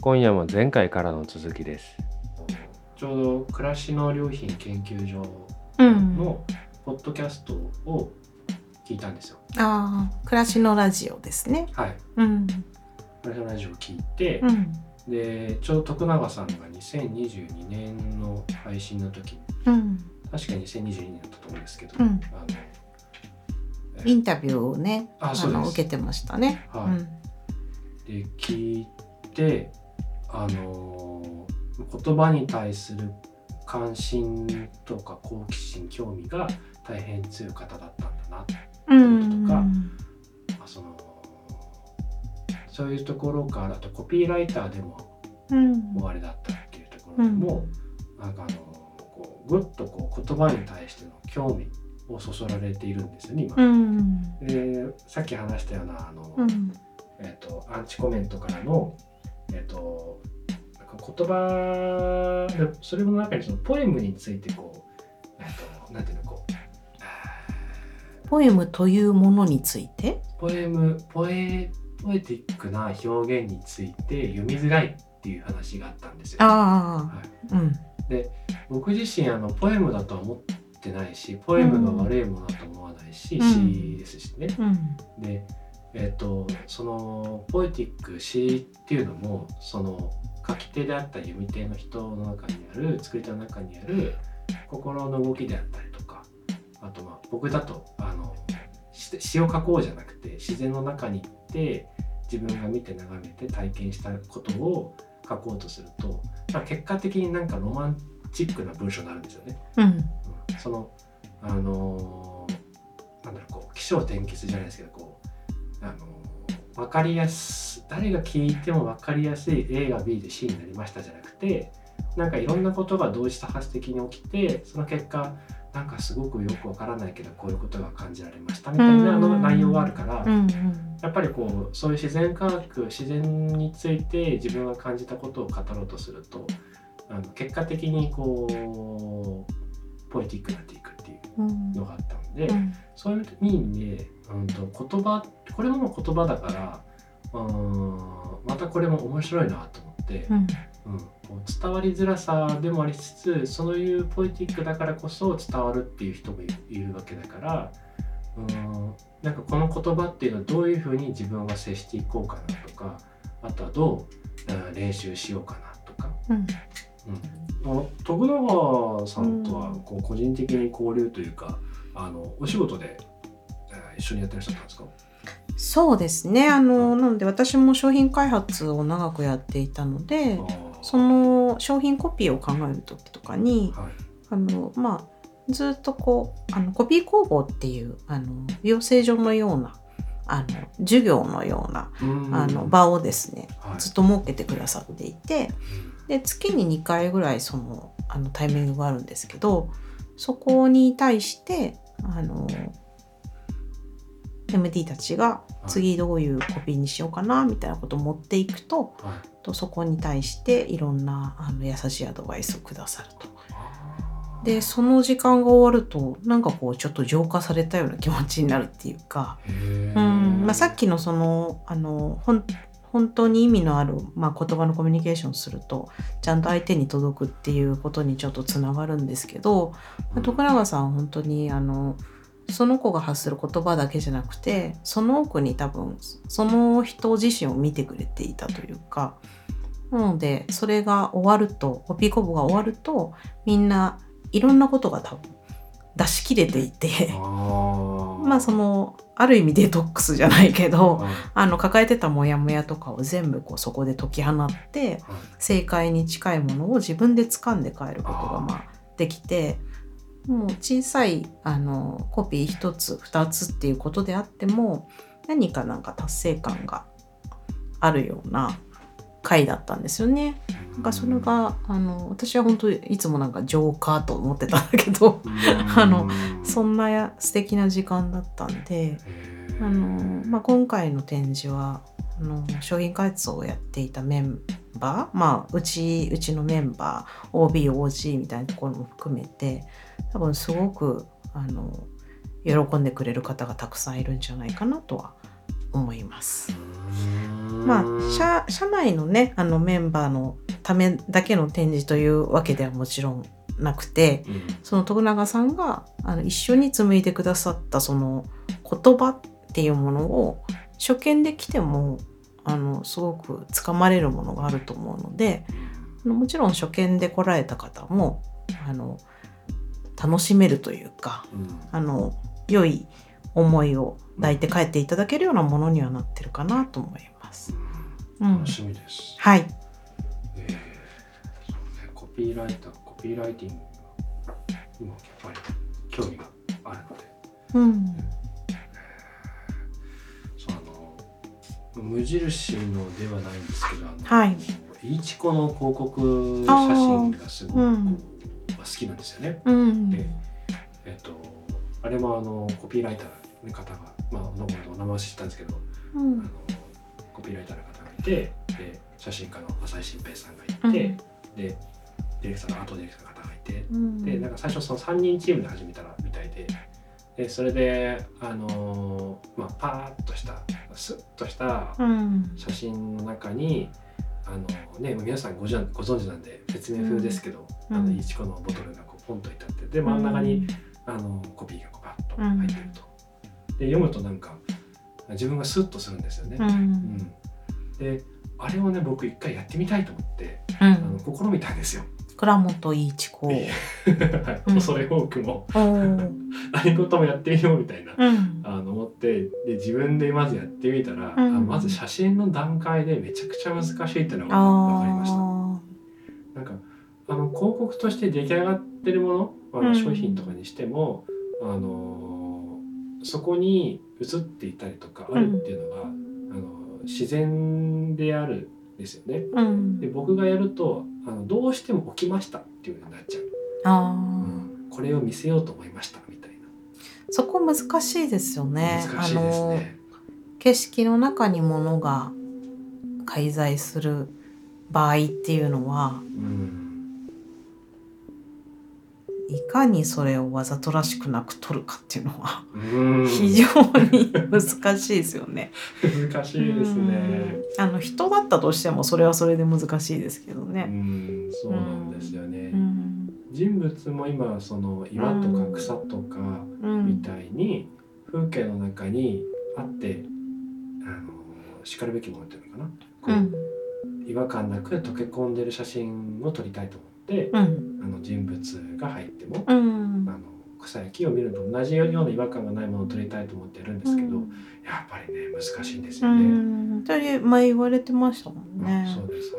今夜も前回からの続きですちょうど暮らしの良品研究所うん。のポッドキャストを聞いたんですよ。ああ、暮らしのラジオですね。はい。うん。暮らしのラジオを聞いてう、ん。でちょうど徳永さんが2022年の配信の時うん。確か2022年だったと思うんですけど、うんあのえインタビューをね、あそうですの受けてましたね。はいうん。で聞いてあの言葉に対する関心とか好奇心興味が大変強い方だったんだなうん。とかまあそのそういうところからあとコピーライターでもうん。終わりだったっていうところでも、なんかあのこうぐっとこう言葉に対しての興味をそそられているんですよね今。うん。でさっき話したようなあの、うん。えー、とアンチコメントからの、えー、と言葉でそれの中にそのポエムについてこう、えー、となんていうのこうあポエムというものについて？ーポエムポエポエティックな表現について読みづらいっていう話があったんですよ。あはいあ。うん。僕自身あのポエムだとは思ってないしポエムが悪いものだと思わないし、うん詩ですしね。うん。でえっ、とそのポエティック詩っていうのもその書き手であったり読み手の人の中にある作り手の中にある心の動きであったりとかあとまあ僕だとあの詩詩を書こうじゃなくて自然の中に行って自分が見て眺めて体験したことを書こうとすると、まあ、結果的になんかロマンチックな文章になるんですよね。うん。うんそのあのーなんだろうこう起承転結じゃないですけどこうあのー分かりやす誰が聞いても分かりやすい A が B で C になりましたじゃなくてなんかいろんなことが同時多発的に起きてその結果なんかすごくよく分からないけどこういうことが感じられましたみたいなのうん内容があるから、うん。やっぱりこうそういう自然科学自然について自分が感じたことを語ろうとするとあの結果的にこうポエティックになっていくっていううん。のがあったので、うん。そういう意味で、うん、と言葉これも言葉だからうんまたこれも面白いなと思って、うん。うん、こう伝わりづらさでもありつつそういうポエティックだからこそ伝わるっていう人もいいるわけだからうんなんかこの言葉っていうのはどういうふうに自分が接していこうかなとかあとはどう、うん練習しようかなとか、うん。うん、あ徳永さんとはこう個人的に交流というか、あのお仕事で、えー一緒にやってらっしゃったんですか？そうですね。あの、なので私も商品開発を長くやっていたので、その商品コピーを考える時とかに、はい。あの、まあ、ずっとこう、あの、コピー工房っていう、あの、養成所のような、あの、授業のような、うん。あの、場をですね、はい。ずっと設けてくださっていて、で、月に2回ぐらいその、あの、タイミングがあるんですけど、そこに対して、あの、MD たちが次どういうコピーにしようかなみたいなことを持っていくととそこに対していろんなあの優しいアドバイスをくださると。でその時間が終わるとなんかこうちょっと浄化されたような気持ちになるっていうか、うん。まあ、さっきのそのあの本当に意味のある、まあ、言葉のコミュニケーションするとちゃんと相手に届くっていうことにちょっとつながるんですけど、まあ徳永さんは本当にあのその子が発する言葉だけじゃなくてその奥に多分その人自身を見てくれていたというかなのでそれが終わるとコピーコボが終わるとみんないろんなことが多分出し切れていて。まあそのある意味デトックスじゃないけどはいあの抱えてたモヤモヤとかを全部こうそこで解き放ってはい正解に近いものを自分で掴んで帰ることがまあできてもう小さいあのコピー1つ2つっていうことであっても何かなんか達成感があるような回だったんですよね。なんかそれがあの私は本当いつもなんかジョーカーと思ってたんだけどあのそんなや素敵な時間だったんで。あのまあ、今回の展示はあの商品開発をやっていたメンバー、まあ、うちうちのメンバー OBOG みたいなところも含めて多分すごくあの喜んでくれる方がたくさんいるんじゃないかなとは思います。まあ社社内のねあのメンバーのためだけの展示というわけではもちろんなくてうんその徳永さんがあの一緒に紡いでくださったその言葉っていうものを初見で来てもあのすごくつかまれるものがあると思うのでもちろん初見で来られた方もあの楽しめるというかうん。あの良い思いを抱いて帰っていただけるようなものにはなってるかなと思います。うん。楽、しみです。はい、えーね、コピーライター、コピーライティングが今やっぱり興味があるので、うん、その無印のではないんですけど、あのはい、イチコの広告写真がすごくきなんですよね。うん、でえっとあれもあのコピーライターの方が、まあお名前は知ったんですけど、うん。あのコピーライターの方がいてで写真家の浅井新平さんがいて、でディレクターのアートディレクターの方がいて、うん、でなんか最初その3人チームで始めたらみたいででそれであのーまあパーッとしたスッとしたうん、写真の中にあのね皆さんごじゃご存知なんで説明風ですけど、うんあのイチコのボトルがこうポンと至ってで真ん中に、あのコピーがこうパッと入ってると。で読むとなんか自分がスッとするんですよね。ううん。ん、であれをね僕一回やってみたいと思ってうあん、の試みたんですよ。倉本いちこ。はい。うん。恐れ多くも 何事もやってみようみたいな、うん、あの思ってで自分でまずやってみたら、うん。あまず写真の段階でめちゃくちゃ難しいっていうのがあ分かりました。あなんかあの広告として出来上がってるものあのうん。商品とかにしても、あのそこに映っていたりとかあるっていうのが、あの自然であるんですよね。ー、うん。で、僕がやるとあのどうしても起きましたっていうふうになっちゃう、あー。これを見せようと思いましたみたいな。そこ難しいですよね。難しいですね。景色の中に物が介在する場合っていうのはうんいかにそれをわざとらしくなく撮るかっていうのはうん非常に難しいですよね。難しいですね。うんあの人だったとしてもそれはそれで難しいですけどうね。ん、そうなんですよね。うん人物も今その岩とか草とかうんみたいに風景の中にあって、あのしかるべきものっていうのかな、こううん違和感なく溶け込んでる写真を撮りたいと思あの人物が入っても、うん。あの草や木を見るのと同じような違和感がないものを撮りたいと思ってやるんですけど、うん。やっぱりね難しいんですうよね。ん。という前言われてましたもんね。あ。そうです、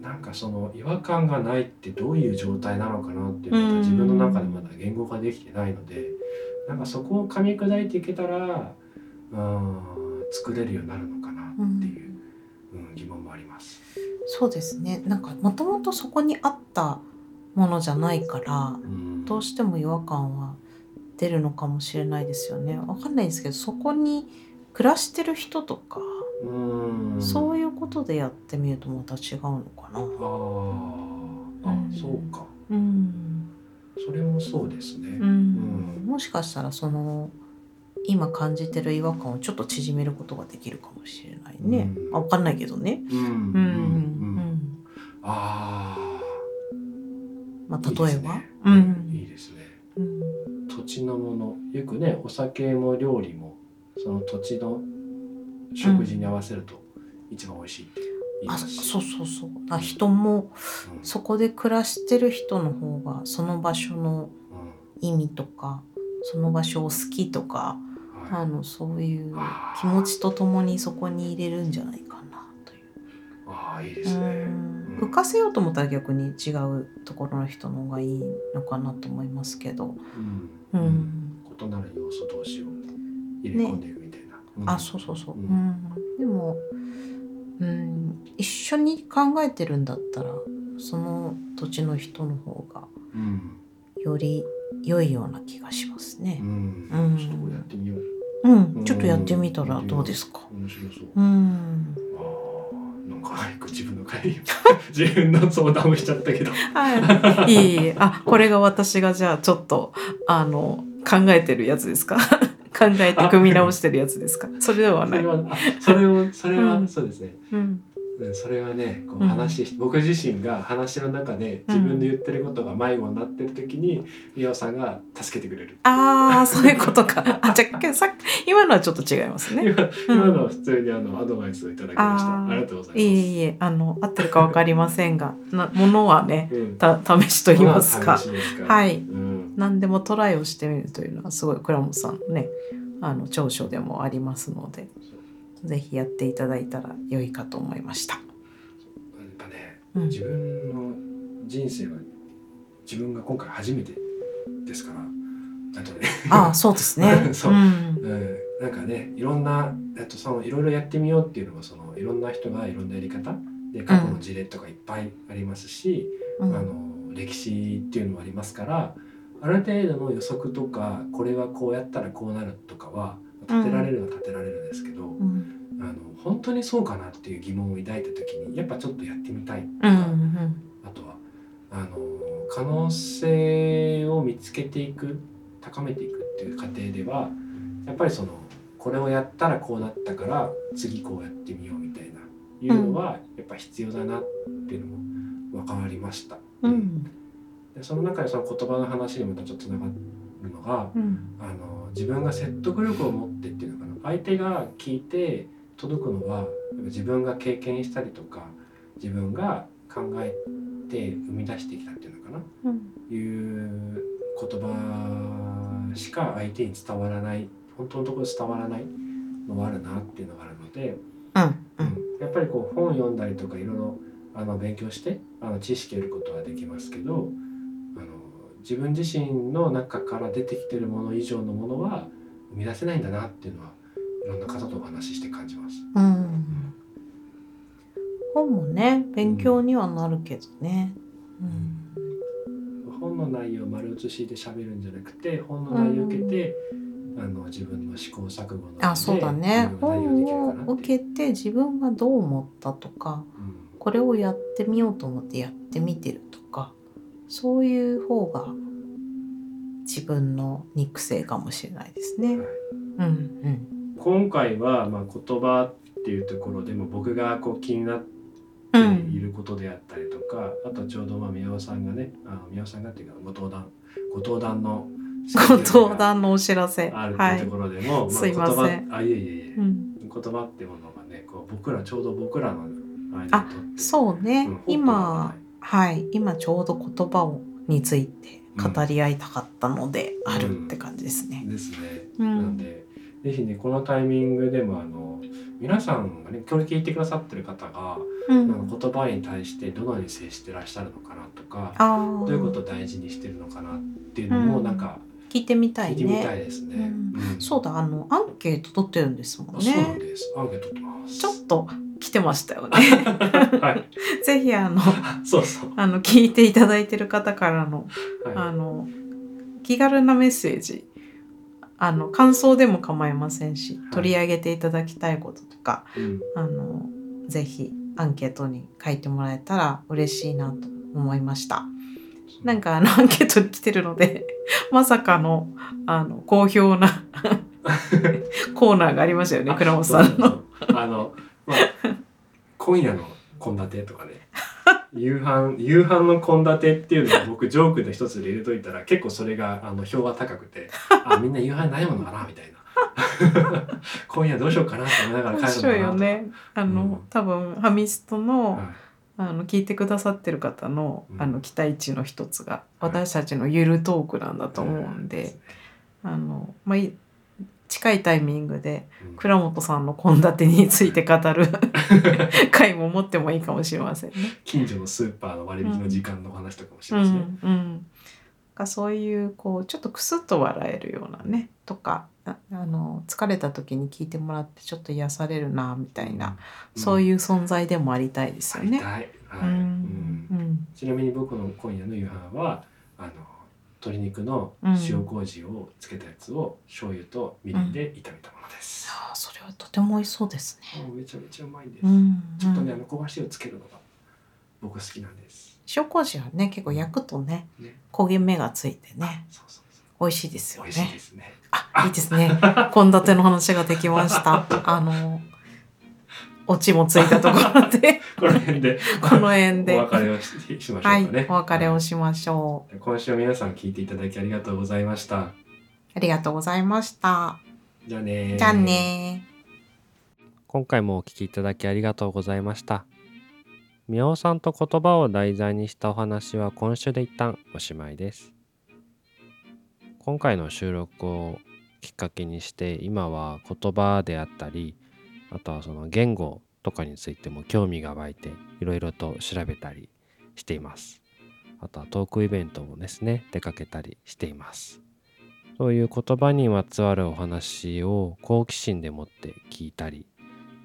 なんかその違和感がないってどういう状態なのかなっていうのうん。が自分の中でまだ言語化できてないのでなんかそこを噛み砕いていけたらうん作れるようになるのかなっていう、そうですね。なんかもともとそこにあったものじゃないからうんどうしても違和感は出るのかもしれないですよね。わかんないですけどそこに暮らしてる人とか、うんそういうことでやってみるとまた違うのかな。あうんそうかうん、それもそうですね。うん、もしかしたらその今感じてる違和感をちょっと縮めることができるかもしれないね。うん。あわかんないけどね。うん。うあまああ例えば、いいですね。うん、いいですね。うん、土地のものよくねお酒も料理もその土地の食事に合わせると一番美味しいって言いあますし、そうそうそう。あ人もうん。そこで暮らしてる人の方がその場所のう意味とかその場所を好きとかあのそういう気持ちとともにそこに入れるんじゃないかなという。ああいいでうすね。ん浮かせようと思ったら逆に違うところの人の方がいいのかなと思いますけど。うんうん異なる要素同士を入れ込んでいくみたいな。うんあそうそうそう、ううんんでも、うん、一緒に考えてるんだったらその土地の人の方がうんより良いような気がしますね。うんうんちょっとやってみよう。うん、ちょっとやってみたらどうですか？面白そう。うん、ああなんか早く自分の会議 自分の相談をしちゃったけど。はい、いえいえ、あ、これが私がじゃあちょっとあの考えてるやつですか？考えて組み直してるやつですか？それではないそれ。はあそれをそれは、うんそうですねうんうんそれはねこううん。僕自身が話の中で自分で言ってることが迷子になってる時に宮尾さんが助けてくれる、ああそういうことか。あじゃあさ今のはちょっと違いますね。今今のは普通にあのアドバイスをいただきました。ありがとうございます。いえいえあの合ってるかわかりませんがなものはねうん。た試しと言いますか。はい。うん。何でもトライをしてみるというのはすごい倉本さんのねあの長所でもありますのでぜひやっていただいたら良いかと思いました。やっぱねうん。自分の人生は自分が今回初めてですからあとね。ああそうですね。そう。うん。うん、なんかねいろんなあとそのいろいろやってみようっていうのもそのいろんな人がいろんなやり方で過去の事例とかいっぱいありますし、うん。あの歴史っていうのもありますからある程度の予測とかこれはこうやったらこうなるとかは立てられるのは立てられるんですけど、うん。あの本当にそうかなっていう疑問を抱いた時にやっぱちょっとやってみたいとか、うんうんあとはあの可能性を見つけていく高めていくっていう過程ではやっぱりそのこれをやったらこうなったから次こうやってみようみたいないうのはやっぱ必要だなっていうのも分かりました。うん。でその中でその言葉の話にまたちょっとつながるのがうん。あの自分が説得力を持ってっていうのかな。相手が聞いて届くのは自分が経験したりとか自分が考えて生み出してきたっていうのかな。うん。いう言葉しか相手に伝わらない本当のところ伝わらないのがあるなっていうのがあるので、うん。うん。やっぱりこう本読んだりとかいろいろあの勉強してあの知識を得ることはできますけど自分自身の中から出てきてるもの以上のものは生み出せないんだなっていうのはいろんな方とお話しして感じます。うん。本もね勉強にはなるけどね。うん。本の内容を丸写しで喋るんじゃなくて本の内容を受けて、あの自分の試行錯誤のあそうだね。本を受けて自分がどう思ったとかうん。これをやってみようと思ってやってみてるとかそういう方が自分の肉声かもしれないですね。はい。うんうん。今回はまあ言葉っていうところでも僕がこう気になってうんいることであったりとか、あとちょうどまあ宮尾さんがねあの宮尾さんがっていうかご登壇。ご登壇のご登壇のお知らせ。あるはいっていうと。ころでも、すいません。言葉あいえいえいえ、うん、言葉っていうものがねこう僕らちょうど僕らの間にあとってそうね、うん今はい今ちょうど言葉をについて語り合いたかったので、あるって感じですね。ですね。うんなんでぜひねこのタイミングでもあの皆さんがね今日聞いてくださってる方が、うんあの言葉に対してどのように接してらっしゃるのかなとかあどういうことーを大事にしてるのかなっていうのもうんなんか聞いてみたい聞いてみたね。いですね。うんうんそうだあのアンケート取ってるんですもんあそうなんね。です。アンケート取ってます。ちょっと来てましたよね。はい。ぜひあのそうそう。あの聞いていただいてる方からのあはの気軽なメッセージあの感想でも構いませんし取り上げていただきたいこととか、い。うん。あのぜひアンケートに書いてもらえたら嬉しいなと思いました。なんかあのアンケートに来てるので まさかのあの好評な コーナーがありましたよね倉本さんの。あの、まあ、今夜の献立とかね。夕飯夕飯の献立っていうのを僕ジョークで一つで入れといたら結構それがあの票が高くてあみんな夕飯ないものかなみたいな。今夜どうしようかなって思いながら帰るのよね。あの、うん。多分ハミストの、はい。あの聞いてくださってる方の,、うん。あの期待値の一つがはい私たちのゆるトークなんだと思うんで、あのまあい近いタイミングでうん。倉本さんの献立について語る 回も持ってもいいかもしれませんね。近所のスーパーの割引の時間の話とかもしうますね。んうん、がそういうこうちょっとクスッと笑えるようなねとかああの疲れた時に聞いてもらってちょっと癒されるなみたいな、そうういう存在でもありたいですよね。はい。うん。うん。うん。ちなみに僕の今夜の夕飯はあの鶏肉の塩麹をつけたやつを醤油とみりんで炒めたものです。ああそれはとても美味しそうですね。もうめちゃめちゃうまいんです。うんちょっとね、あうんの香ばしいをつけるのが僕好きなんです。塩麹はね結構焼くとねね、焦げ目がついてねそうそう。美味しいですよ美味しいでね。すね。あいいですね 献立の話ができましたあのオチもついたところで この辺でこの辺でお別れをししましょうかはいね。お別れをしましょう今週は皆さん聞いていただきありがとうございました。ありがとうございましたじゃあねじゃあね今回もお聞きいただきありがとうございました。宮尾さんと言葉を題材にしたお話は今週で一旦おしまいです。今回の収録をきっかけにして今は言葉であったりあとはその言語とかについても興味が湧いていろいろと調べたりしています。あとはトークイベントもですね出かけたりしています。そういう言葉にまつわるお話を好奇心でもって聞いたり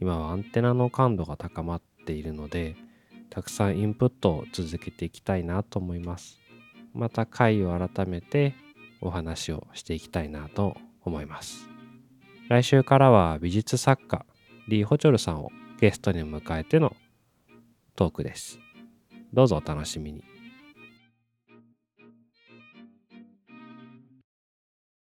今はアンテナの感度が高まっているのでたくさんインプットを続けていきたいなと思いますまた回を改めてお話をしていきたいなと思います来週からは美術作家リー・ホチョルさんをゲストに迎えてのトークです。どうぞお楽しみに。